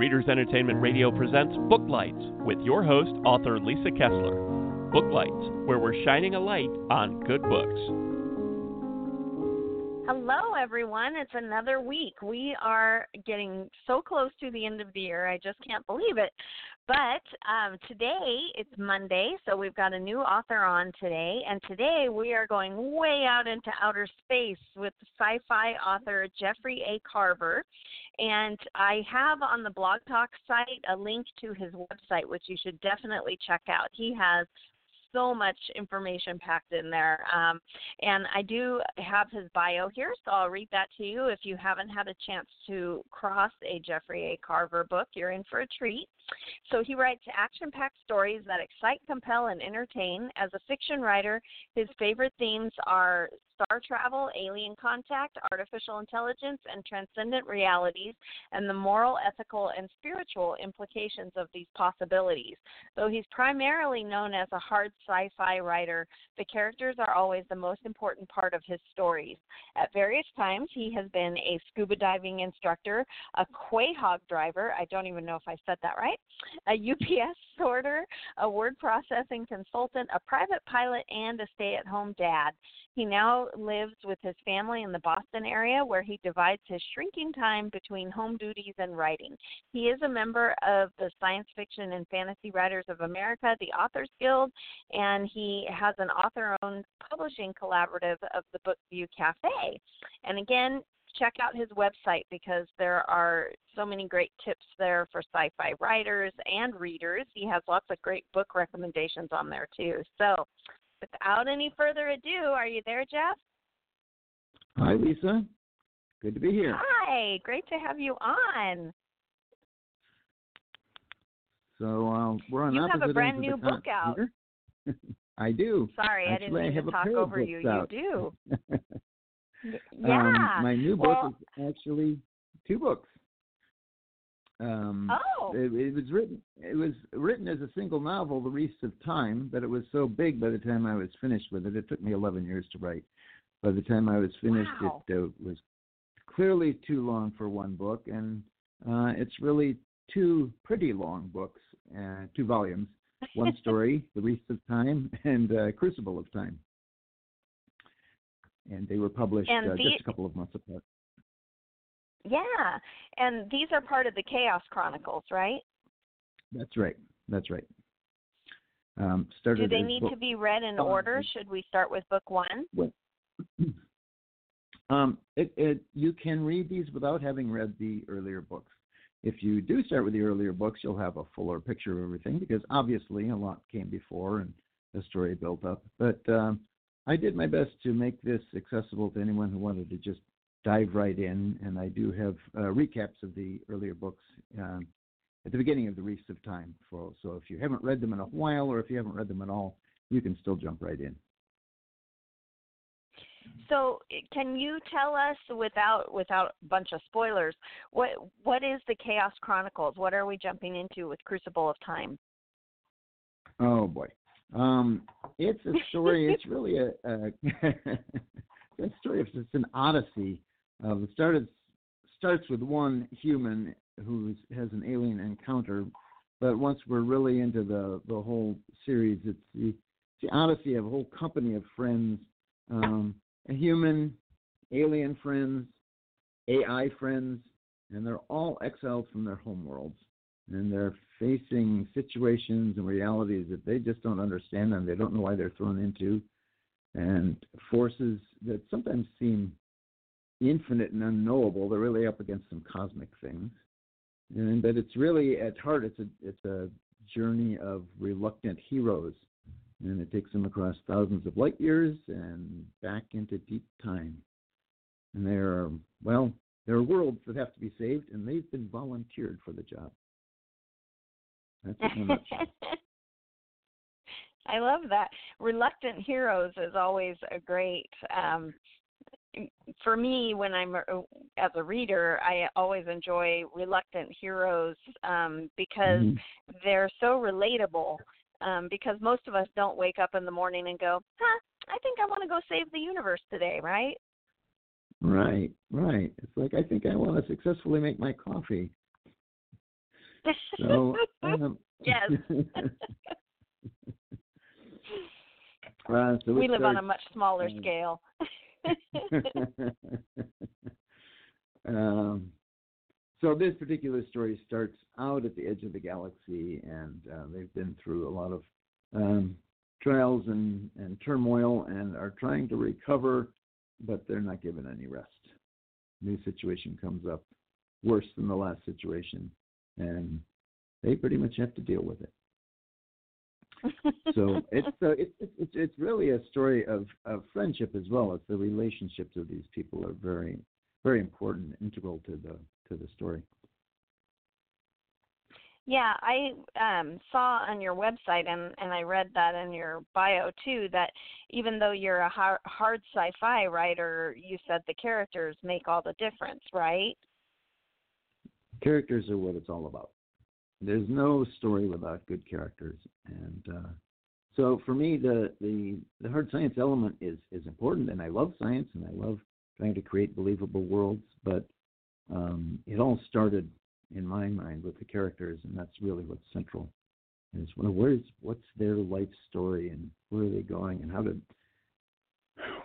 Readers Entertainment Radio presents Booklights with your host, author Lisa Kessler. Booklights, where we're shining a light on good books. Hello, everyone. It's another week. We are getting so close to the end of the year. I just can't believe it. But um, today, it's Monday, so we've got a new author on today. And today, we are going way out into outer space with sci fi author Jeffrey A. Carver. And I have on the Blog Talk site a link to his website, which you should definitely check out. He has so much information packed in there. Um, and I do have his bio here, so I'll read that to you. If you haven't had a chance to cross a Jeffrey A. Carver book, you're in for a treat. So he writes action packed stories that excite, compel, and entertain. As a fiction writer, his favorite themes are star travel, alien contact, artificial intelligence, and transcendent realities, and the moral, ethical, and spiritual implications of these possibilities. Though he's primarily known as a hard sci fi writer, the characters are always the most important part of his stories. At various times, he has been a scuba diving instructor, a quahog driver, I don't even know if I said that right, a UPS sorter, a word processing consultant, a private pilot, and a stay at home dad. He now lives with his family in the Boston area where he divides his shrinking time between home duties and writing. He is a member of the Science Fiction and Fantasy Writers of America, the Authors Guild, and he has an author owned publishing collaborative of the Bookview Cafe. And again, check out his website because there are so many great tips there for sci fi writers and readers. He has lots of great book recommendations on there too. So, without any further ado, are you there, Jeff? Hi, Lisa. Good to be here. Hi, great to have you on. So uh, we're on you have a brand new book out. I do. Sorry, Actually, I didn't mean have to talk over you. out. You do. Y- Um, my new well, book is actually two books. Um, Oh. it, it was written. It was written as a single novel, The Reefs of Time, but it was so big by the time I was finished with it. It took me 11 years to write. By the time I was finished, Wow. it uh, was clearly too long for one book, and uh, it's really two pretty long books, uh, two volumes. One story, The Reefs of Time, and uh, Crucible of Time. And they were published uh, the- just a couple of months apart. Yeah, and these are part of the Chaos Chronicles, right? That's right. That's right. Um, started Do they need book- to be read in order? Should we start with book one? Well, um, it, it, you can read these without having read the earlier books. If you do start with the earlier books, you'll have a fuller picture of everything because obviously a lot came before and the story built up. But um, I did my best to make this accessible to anyone who wanted to just dive right in, and I do have uh, recaps of the earlier books um, at the beginning of the Reefs of Time. For, so if you haven't read them in a while, or if you haven't read them at all, you can still jump right in. So, can you tell us without without a bunch of spoilers what what is the Chaos Chronicles? What are we jumping into with Crucible of Time? Oh boy, um, it's a story. it's really a, a, a story. It's an odyssey. Uh, the start starts with one human who has an alien encounter, but once we're really into the the whole series, it's the, it's the odyssey of a whole company of friends, um, a human, alien friends, AI friends, and they're all exiled from their home worlds and they're facing situations and realities that they just don't understand and they don't know why they're thrown into. And forces that sometimes seem infinite and unknowable they're really up against some cosmic things. And but it's really at heart it's a it's a journey of reluctant heroes. And it takes them across thousands of light years and back into deep time. And there are well there are worlds that have to be saved and they've been volunteered for the job I love that. Reluctant heroes is always a great. Um, for me, when I'm as a reader, I always enjoy reluctant heroes um, because Mhm. they're so relatable. Um, because most of us don't wake up in the morning and go, "Huh, I think I want to go save the universe today," right? Right, right. It's like I think I want to successfully make my coffee. So um, yes. uh, so we live on a much smaller um, scale. um, so this particular story starts out at the edge of the galaxy, and uh, they've been through a lot of um, trials and, and turmoil, and are trying to recover, but they're not given any rest. New situation comes up, worse than the last situation, and they pretty much have to deal with it. So it's uh, it's it's it's really a story of of friendship as well. It's the relationships of these people are very very important, integral to the to the story. Yeah, I um, saw on your website, and, and I read that in your bio too, that even though you're a hard, hard sci fi writer, you said the characters make all the difference, right? Characters are what it's all about. There's no story without good characters, and uh, so for me, the, the the hard science element is is important, and I love science, and I love trying to create believable worlds. But um, it all started in my mind with the characters, and that's really what's central. Is well, where's what's their life story, and where are they going, and how did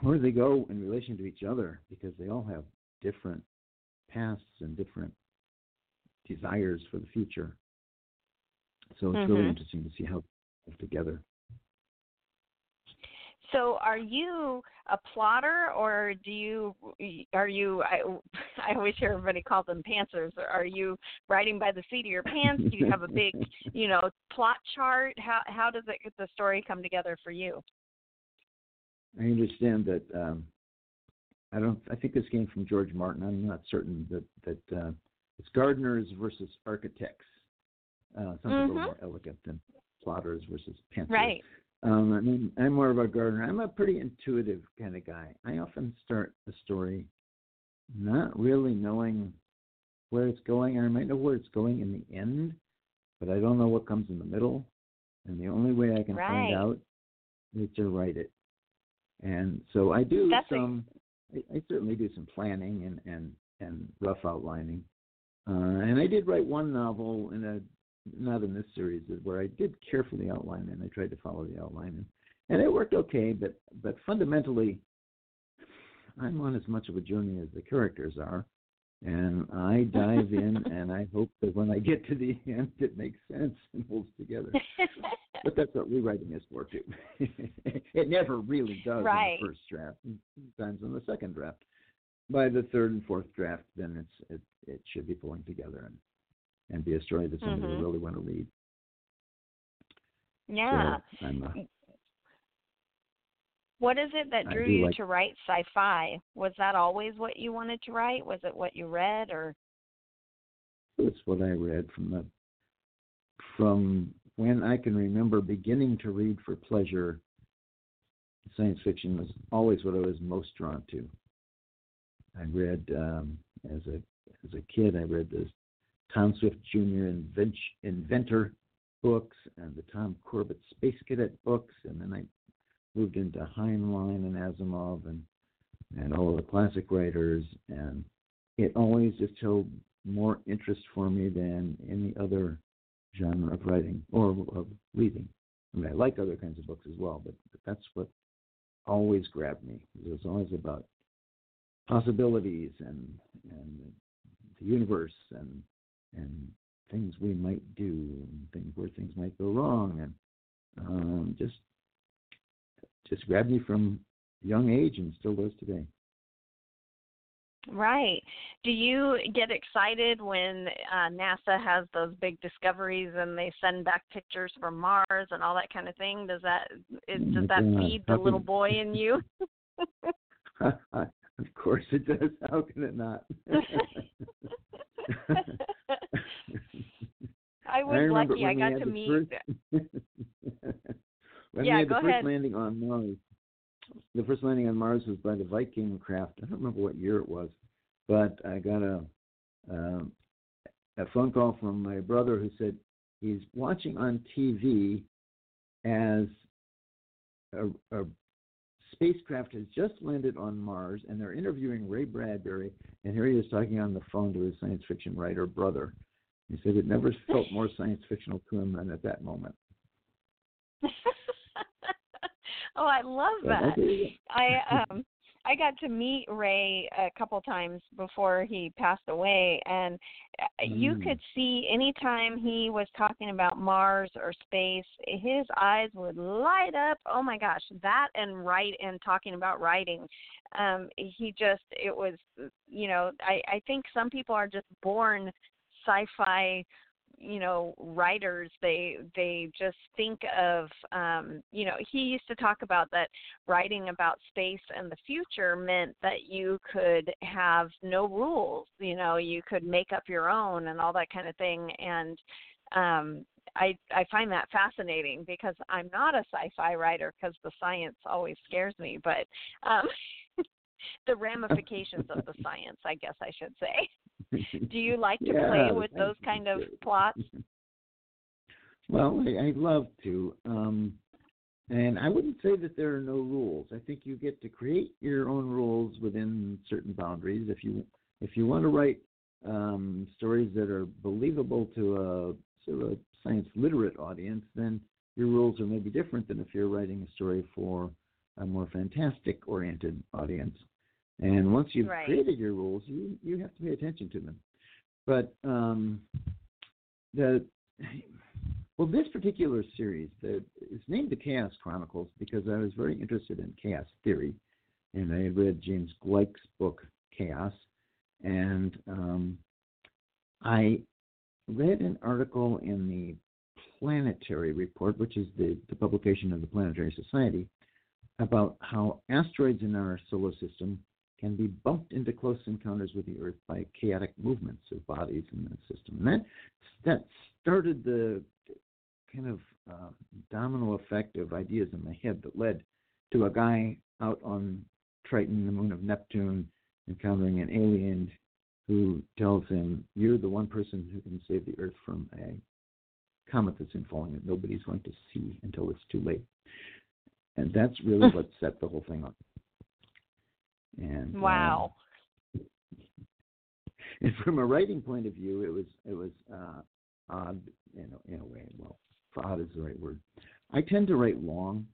where do they go in relation to each other? Because they all have different pasts and different desires for the future. So it's really Mhm. interesting to see how they live together. So, are you a plotter, or do you are you? I, I always hear everybody call them pantsers. Are you writing by the seat of your pants? Do you have a big, you know, plot chart? How how does it the story come together for you? I understand that. Um, I don't. I think this came from George Martin. I'm not certain that that uh, it's gardeners versus architects. Uh, something a little Mhm. more elegant than plotters versus painters. Right. Um, I mean, I'm more of a gardener. I'm a pretty intuitive kind of guy. I often start a story not really knowing where it's going. I might know where it's going in the end, but I don't know what comes in the middle. And the only way I can Right. find out is to write it. And so I do That's some. I I certainly do some planning and and and rough outlining. Uh, and I did write one novel in a not in this series where I did carefully outline and I tried to follow the outline and, and it worked okay. But but fundamentally, I'm on as much of a journey as the characters are, and I dive in and I hope that when I get to the end, it makes sense and holds together. But that's what rewriting is for too. it never really does Right. in the first draft. Sometimes in the second draft. By the third and fourth draft, then it's it it should be pulling together and and be a story that somebody Mhm. really want to read. yeah. So What is it that drew you like- to write sci-fi? Was that always what you wanted to write? Was it what you read, or it's what I read from the from when I can remember beginning to read for pleasure. Science fiction was always what I was most drawn to. I read um, as a as a kid. I read the Tom Swift Jr. Invent, Inventor books and the Tom Corbett Space Cadet books, and then I moved into Heinlein and Asimov and and all the classic writers, and it always just held more interest for me than any other genre of writing or of reading. I mean, I like other kinds of books as well, but, but that's what always grabbed me. It was always about possibilities and and the universe and and things we might do and things where things might go wrong and um, just just grabbed me from young age and still does today. right? Do you get excited when uh, NASA has those big discoveries and they send back pictures from Mars and all that kind of thing? Does that is, Oh does that feed the little boy in you? of course it does. How can it not? I was remember lucky. I got to meet. first- when Yeah, we had go the first ahead. landing on Mars, the first landing on Mars was by the Viking craft. I don't remember what year it was, but I got a um, a phone call from my brother who said he's watching on TV as a, a spacecraft has just landed on Mars and they're interviewing Ray Bradbury, and here he is talking on the phone to his science fiction writer brother. He said it never felt more science fictional to him than at that moment. oh, I love that. I um I got to meet Ray a couple times before he passed away and uh, you Mm. could see anytime he was talking about Mars or space his eyes would light up oh my gosh that and write and talking about writing um he just it was you know I I think some people are just born sci-fi you know writers they they just think of um you know he used to talk about that writing about space and the future meant that you could have no rules you know you could make up your own and all that kind of thing. And um i i find that fascinating because i'm not a sci-fi writer because the science always scares me but um the ramifications of the science i guess i should say do you like to Yeah, play with those kind of plots Well, I, I'd love to. Um, and I wouldn't say that there are no rules. I think you get to create your own rules within certain boundaries. If you if you want to write um, stories that are believable to a sort of a science literate audience, then your rules are maybe different than if you're writing a story for a more fantastic oriented audience. And once you've Right. created your rules, you you have to pay attention to them. But um, the well, this particular series the, is named the Chaos Chronicles because I was very interested in chaos theory, and I had read James Gleick's book Chaos, and um, I read an article in the Planetary Report, which is the, the publication of the Planetary Society, about how asteroids in our solar system can be bumped into close encounters with the Earth by chaotic movements of bodies in the system. And that that started the kind of uh, domino effect of ideas in my head that led to a guy out on Triton, the moon of Neptune, encountering an alien who tells him, "You're the one person who can save the Earth from a comet that's falling that nobody's going to see until it's too late." And that's really what set the whole thing up. And um, wow and from a writing point of view, it was it was uh, odd in a, in a way. Well, odd is the right word. I tend to write long,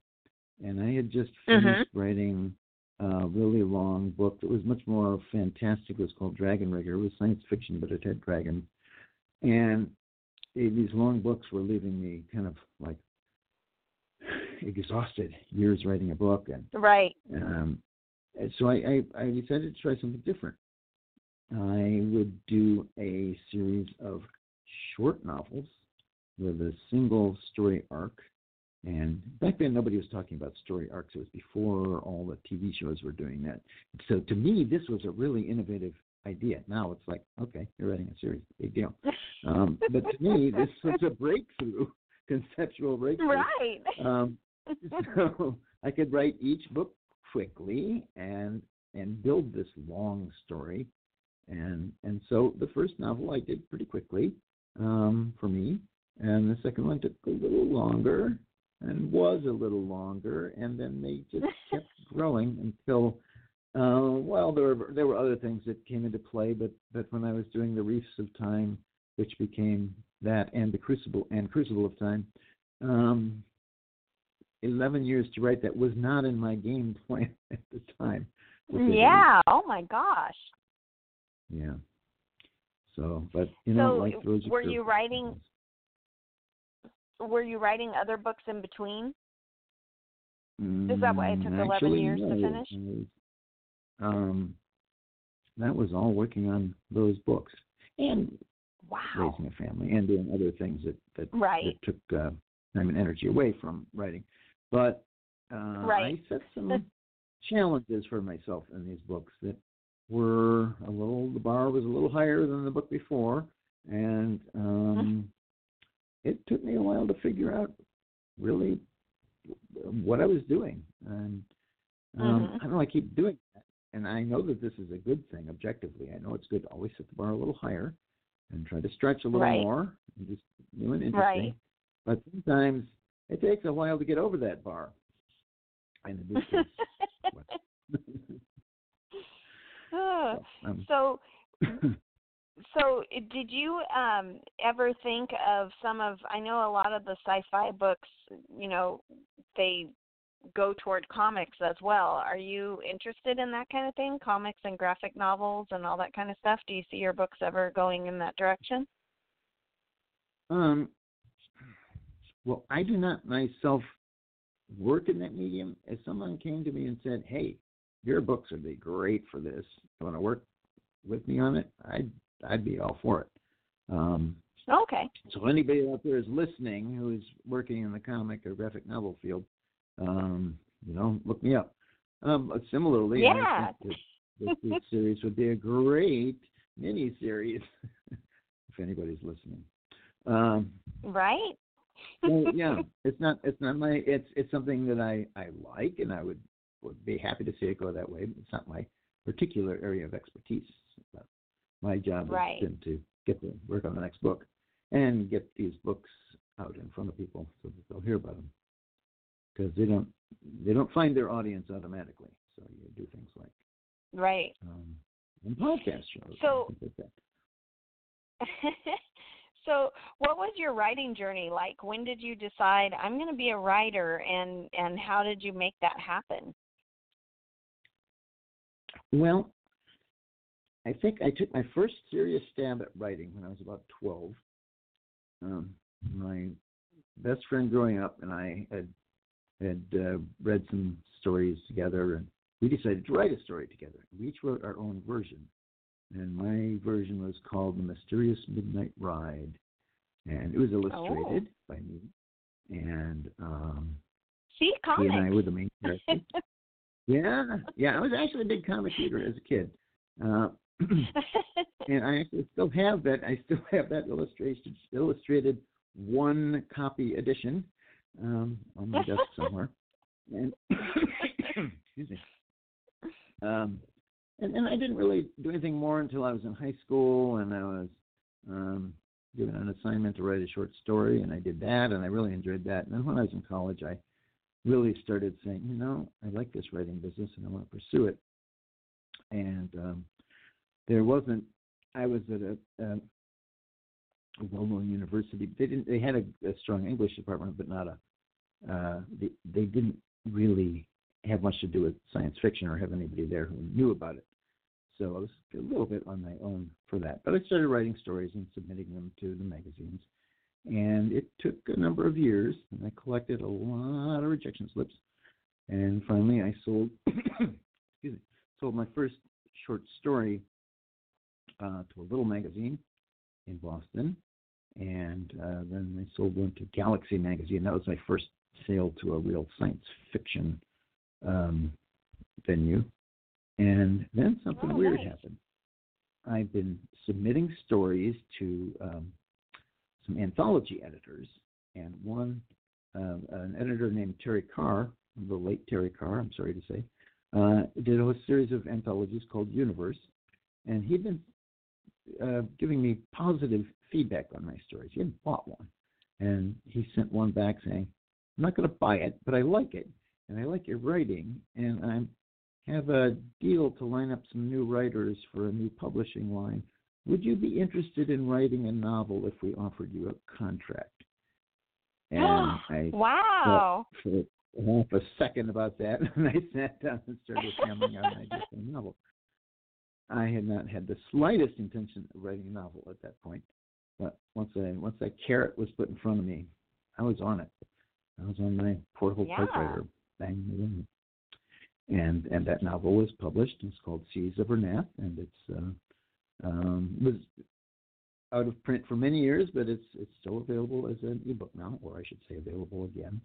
and I had just finished writing a really long book that was much more fantastic. It was called Dragon Rigger. It was science fiction, but it had dragons. And eh, these long books were leaving me kind of like exhausted. Years writing a book, and right um, and so I, I, I decided to try something different. I would do a series of short novels with a single story arc. And back then, nobody was talking about story arcs. It was before all the TV shows were doing that. So to me, this was a really innovative idea. Now it's like, okay, you're writing a series, big deal. Um, but to me, this was a breakthrough, conceptual breakthrough. right Um, so I could write each book quickly and and build this long story. And and so the first novel I did pretty quickly um, for me, and the second one took a little longer and was a little longer, and then they just kept growing until uh, well there were there were other things that came into play, but but when I was doing the Reefs of Time, which became that and the Crucible and Crucible of Time. Um, 11 years to write that was not in my game plan at the time. yeah oh my gosh. Yeah. So, but you know, So, throws were you writing- were you writing other books in between Is that why it took Mm, 11 actually, years to finish? Was, um, that was all working on those books and wow raising a family and doing other things that that, Right. that took uh, time and energy away from writing. But uh, Right. I set some challenges for myself in these books that were a little. The bar was a little higher than the book before, and um, it took me a while to figure out really what I was doing. And um, Mhm. I don't know. I keep doing that, and I know that this is a good thing objectively. I know it's good to always set the bar a little higher and try to stretch a little Right. more and just new and interesting. Right. But sometimes it takes a while to get over that bar. And in this case, so, um, so so did you um ever think of some of I know a lot of the sci-fi books, you know, they go toward comics as well. Are you interested in that kind of thing? Comics and graphic novels and all that kind of stuff? Do you see your books ever going in that direction? Um well, I do not myself work in that medium. If someone came to me and said, "Hey, your books would be great for this. You want to work with me on it?" I'd I'd be all for it. Um, okay. So anybody out there is listening who is working in the comic or graphic novel field, um, you know, look me up. Um, similarly, yeah. This, this series would be a great mini series if anybody's listening. Um, right. Well, yeah, it's not it's not my it's it's something that I I like and I would would be happy to see it go that way. But it's not my particular area of expertise. But my job right. has been to get to work on the next book and get these books out in front of people so that they'll hear about them because they don't they don't find their audience automatically. So you do things like right um, and podcast shows. So. So what was your writing journey like when did you decide i'm going to be a writer and and how did you make that happen well I think I took my first serious stab at writing when I was about 12. Um, my best friend growing up and I had had uh, read some stories together, and we decided to write a story together. We each wrote our own version, and my version was called "The Mysterious Midnight Ride," and it was illustrated oh. by me. And um, see, comics. and I were the main characters. yeah, yeah. I was actually a big comic reader as a kid. Uh, and I actually still have that. I still have that illustration, illustrated one copy edition um, on my desk somewhere. And excuse me. Um, and, and I didn't really do anything more until I was in high school, and I was um, given an assignment to write a short story, and I did that, and I really enjoyed that. And then when I was in college, I really started saying, you know, I like this writing business, and I want to pursue it. And um, there wasn't. I was at a, a, well-known university. They didn't. They had a, a strong English department, but not a. Uh, they, they didn't really have much to do with science fiction or have anybody there who knew about it. So I was a little bit on my own for that. But I started writing stories and submitting them to the magazines. And it took a number of years, and I collected a lot of rejection slips. And finally, I sold, excuse me, sold my first short story uh, to a little magazine in Boston, and uh, then I sold one to Galaxy magazine. That was my first sale to a real science fiction um, venue. And then something oh, weird nice. happened. I've been submitting stories to um, some anthology editors, and one, uh, an editor named Terry Carr, the late Terry Carr, I'm sorry to say, uh, did a whole series of anthologies called Universe, and he'd been uh, giving me positive feedback on my stories. He hadn't bought one, and he sent one back saying, "I'm not going to buy it, but I like it, and I like your writing, and I have a deal to line up some new writers for a new publishing line. Would you be interested in writing a novel if we offered you a contract?" And I wow. for half a second about that, and I sat down and started hammering out an idea for a novel. I had not had the slightest intention of writing a novel at that point. But once I once that carrot was put in front of me, I was on it. I was on my portable yeah. typewriter, bang, and and that novel was published. It's called Seas of Ernath, and it's uh, um, was out of print for many years, but it's it's still available as an ebook now, or I should say, available again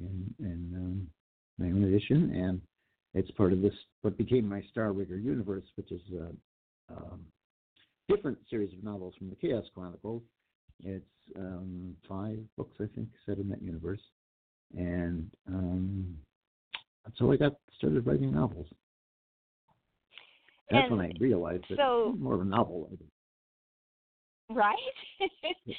in in um, my own edition. And it's part of this what became my Star Rigger universe, which is a um, different series of novels from the Chaos Chronicles. It's um, five books, I think, set in that universe, and um, so I got started writing novels. That's and when I realized that so, more of a novel writer. Right.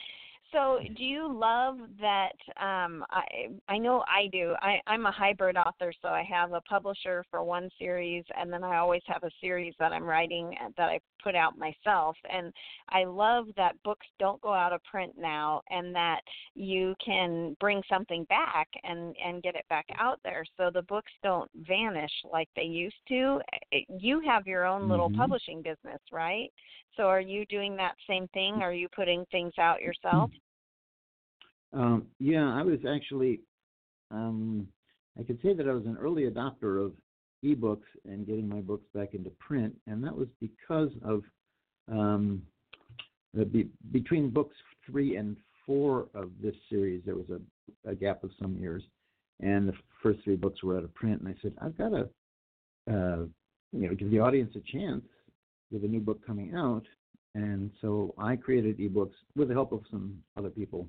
So, do you love that? Um, I I know I do. I, I'm a hybrid author, so I have a publisher for one series, and then I always have a series that I'm writing that I put out myself and I love that books don't go out of print now and that you can bring something back and and get it back out there. So the books don't vanish like they used to. You have your own little mm-hmm. publishing business right? So are you doing that same thing? Are you putting things out yourself? Um, yeah i was actually um, i could say that i was an early adopter of ebooks and getting my books back into print, and that was because of um, be, between books three and four of this series, there was a, a, gap of some years, and the first three books were out of print. And I said, I've got to, uh, you know, give the audience a chance with a new book coming out. And so I created ebooks with the help of some other people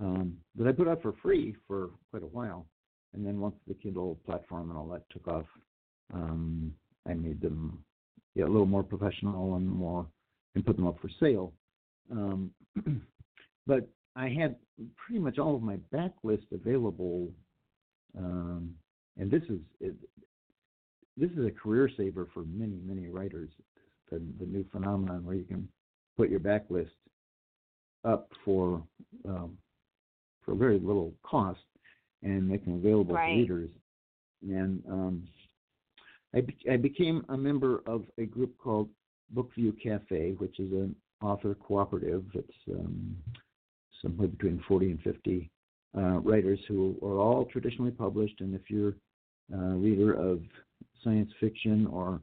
um, that I put out for free for quite a while. And then once the Kindle platform and all that took off, um, I made them yeah, a little more professional and more and put them up for sale. Um, but I had pretty much all of my backlist available, um, and this is it, this is a career saver for many many writers. The, the new phenomenon where you can put your backlist up for um, for very little cost and make them available right. to readers. And um, I, be, I became a member of a group called Bookview Cafe, which is an author cooperative. It's um, somewhere between 40 and 50 uh, writers who are all traditionally published. And if you're a reader of science fiction or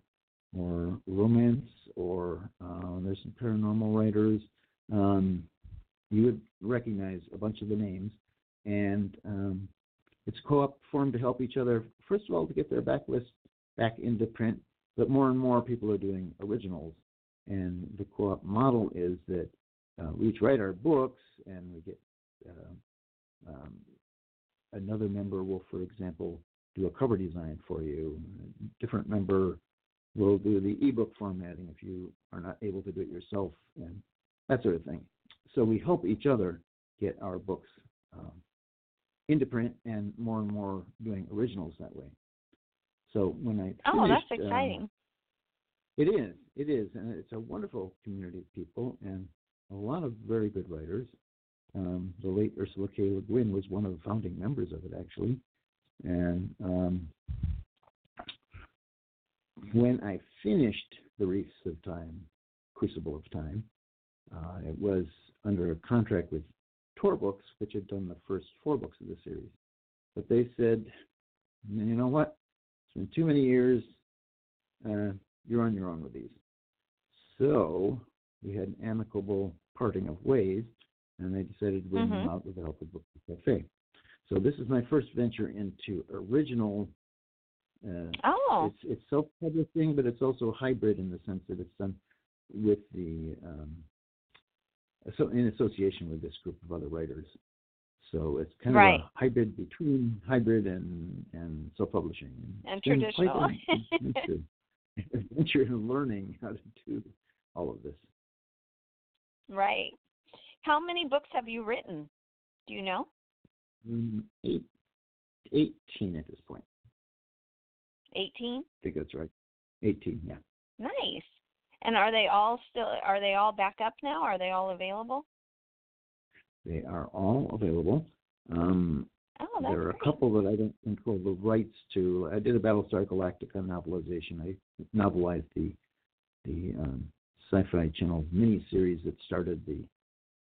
or romance, or uh, there's some paranormal writers, um, you would recognize a bunch of the names. And um, it's co-op formed to help each other. First of all, to get their backlist back into print, but more and more people are doing originals. And the co-op model is that uh, we each write our books, and we get uh, um, another member will, for example, do a cover design for you. A different member will do the ebook formatting if you are not able to do it yourself, and that sort of thing. So we help each other get our books um, into print, and more and more doing originals that way. So when I finished, oh, that's um, exciting. It is, it is, and it's a wonderful community of people and a lot of very good writers. Um, the late Ursula K. Le Guin was one of the founding members of it, actually. And um, when I finished The Reefs of Time, Crucible of Time, uh, it was under a contract with Tor Books, which had done the first four books of the series. But they said, you know what? In too many years, uh, you're on your own with these. So we had an amicable parting of ways, and they decided to bring mm-hmm. them out with the help of Book Cafe. So this is my first venture into original. Uh, oh. It's, it's self-publishing, but it's also hybrid in the sense that it's done with the um, so in association with this group of other writers. So it's kind right. of a hybrid between hybrid and and self-publishing. And traditional. adventure, adventure in learning how to do all of this. Right. How many books have you written? Do you know? Mm, eight, 18 at this point. 18? I think that's right. 18, yeah. Nice. And are they all still are they all back up now? Are they all available? They are all available. Um, oh, there are a couple that I don't control the rights to. I did a Battlestar Galactica novelization. I novelized the the um, Sci-Fi Channel miniseries that started the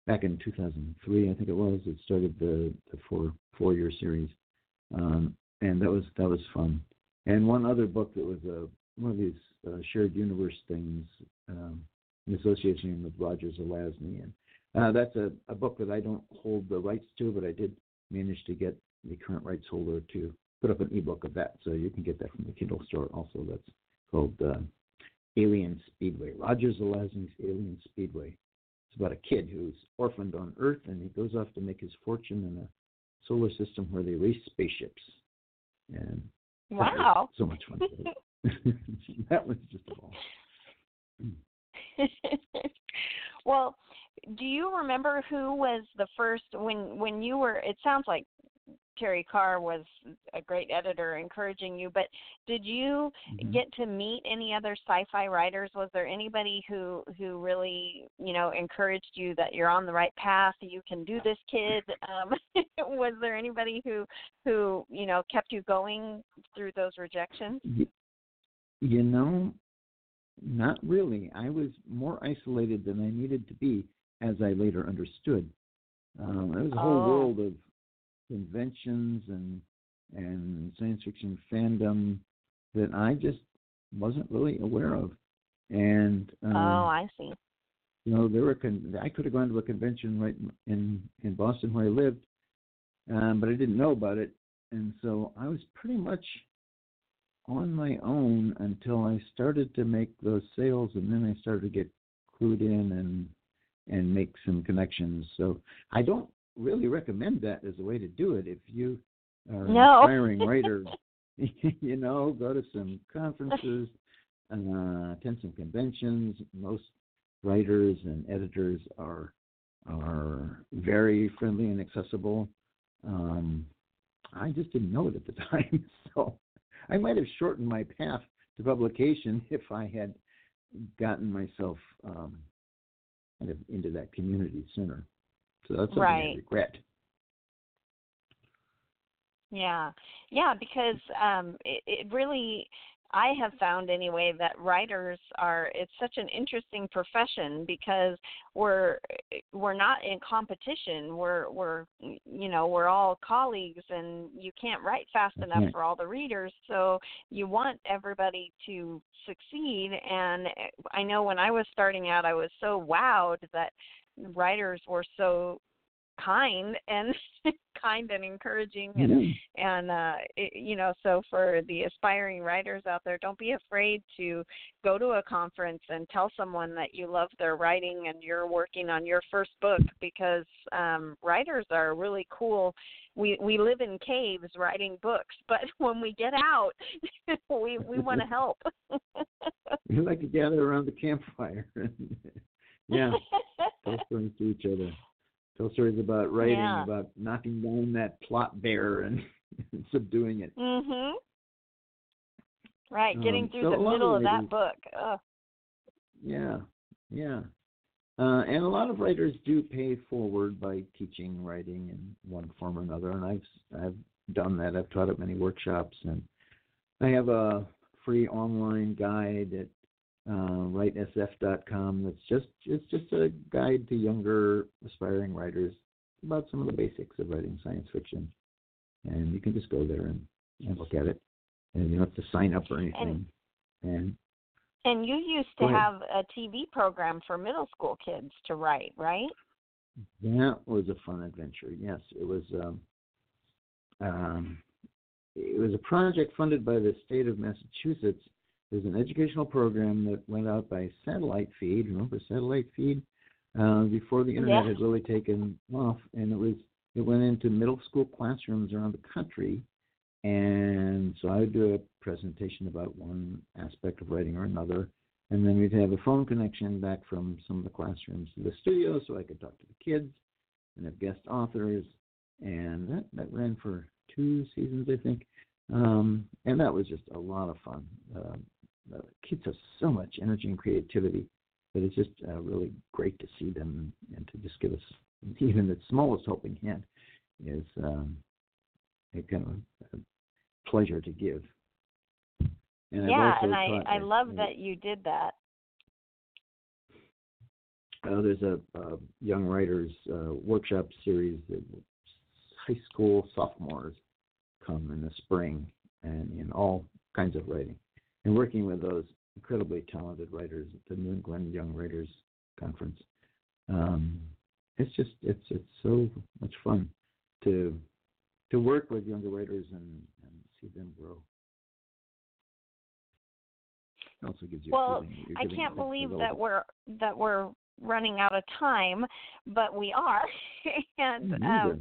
back in 2003, I think it was. It started the the four four year series, um, and that was that was fun. And one other book that was a one of these uh, shared universe things um, in association with Roger Zelazny, and uh, that's a, a book that I don't hold the rights to, but I did manage to get the current rights holder to put up an ebook of that. So you can get that from the Kindle store also. That's called uh, Alien Speedway. Roger Zelazny's Alien Speedway. It's about a kid who's orphaned on Earth and he goes off to make his fortune in a solar system where they race spaceships. And wow, so much fun. that was just a ball. well, do you remember who was the first when when you were? It sounds like Terry Carr was a great editor encouraging you, but did you Mhm. get to meet any other sci-fi writers? Was there anybody who who really, you know, encouraged you that you're on the right path, you can do this, kid? Um, was there anybody who who, you know, kept you going through those rejections? You know, not really. I was more isolated than I needed to be, as I later understood. Um, there was a whole Oh. world of conventions and and science fiction fandom that I just wasn't really aware of. And um, oh, I see. you know, there were con- I could have gone to a convention right in in Boston where I lived, um, but I didn't know about it, and so I was pretty much on my own until I started to make those sales, and then I started to get clued in and and make some connections. So I don't really recommend that as a way to do it. If you are an aspiring writer, you know, go to some conferences, uh, attend some conventions. Most writers and editors are are very friendly and accessible. Um, I just didn't know it at the time, so I might have shortened my path to publication if I had gotten myself um, kind of into that community center. So that's something I Right. regret. Yeah, yeah, because um, it, it really, I have found anyway that writers are. It's such an interesting profession because we're we're not in competition. We're we're you know we're all colleagues, and you can't write fast enough can't. for all the readers. So you want everybody to succeed. And I know when I was starting out, I was so wowed that writers were so kind and kind and encouraging and Yeah. and uh it, you know so for the aspiring writers out there don't be afraid to go to a conference and tell someone that you love their writing and you're working on your first book because um writers are really cool we we live in caves writing books but when we get out we we want to help We like to gather around the campfire. yeah, stories to each other. Tell stories about writing, Yeah. about knocking down that plot bear and subduing it. mhm right getting Um, through so the lot of middle of that book Ugh. Yeah, yeah. Uh, and a lot of writers do pay forward by teaching writing in one form or another, and I've I've done that. I've taught at many workshops, and I have a free online guide at uh, writesf.com. That's just it's just a guide to younger aspiring writers about some of the basics of writing science fiction, and you can just go there and, and look at it, and you don't have to sign up or anything. and And you used to have a TV program for middle school kids to write, right? That was a fun adventure. Yes, it was. Um, um, it was a project funded by the state of Massachusetts. Was an educational program that went out by satellite feed. Remember satellite feed? Uh, before the internet Yeah. had really taken off, and it was it went into middle school classrooms around the country. And so I would do a presentation about one aspect of writing or another, and then we'd have a phone connection back from some of the classrooms to the studio so I could talk to the kids and have guest authors. And that, that ran for two seasons, I think. Um, and that was just a lot of fun. Uh, the kids have so much energy and creativity that it's just uh, really great to see them and to just give us even the smallest helping hand is um, a kind of a pleasure to give. And yeah, and I I love at- that you did that. Uh, there's a, a young writers uh, workshop series that high school sophomores come in the spring and in all kinds of writing. And working with those incredibly talented writers at the New England Young Writers Conference, um, it's just it's it's so much fun to to work with younger writers and, and see them grow. It also gives you Well, I can't believe that we're that we're running out of time, but we are. and um.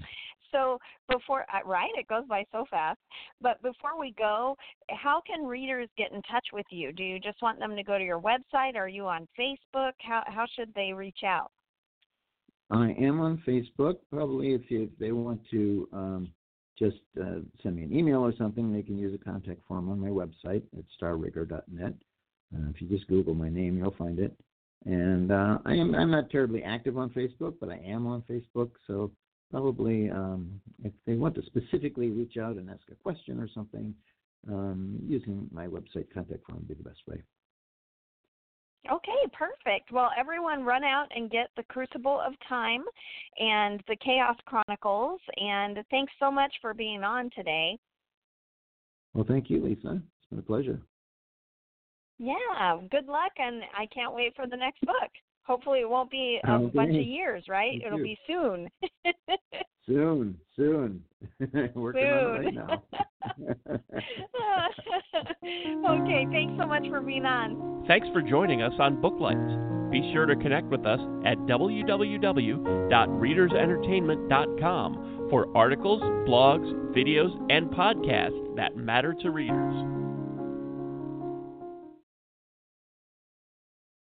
So before uh, right, it goes by so fast. But before we go, how can readers get in touch with you? Do you just want them to go to your website? Are you on Facebook? How how should they reach out? I am on Facebook. Probably if, if they want to um, just uh, send me an email or something. They can use a contact form on my website at starrigger.net. Uh, if you just Google my name, you'll find it. And uh, I am I'm not terribly active on Facebook, but I am on Facebook. So probably um, if they want to specifically reach out and ask a question or something, um, using my website contact form would be the best way. Okay, perfect. Well, everyone run out and get the Crucible of Time and the Chaos Chronicles. And thanks so much for being on today. Well, thank you, Lisa. It's been a pleasure. Yeah, good luck, and I can't wait for the next book. Hopefully, it won't be a okay. bunch of years, right? Thank It'll you. be soon. soon, soon. Working soon. on it right now. okay, thanks so much for being on. Thanks for joining us on Booklights. Be sure to connect with us at www.readersentertainment.com for articles, blogs, videos, and podcasts that matter to readers.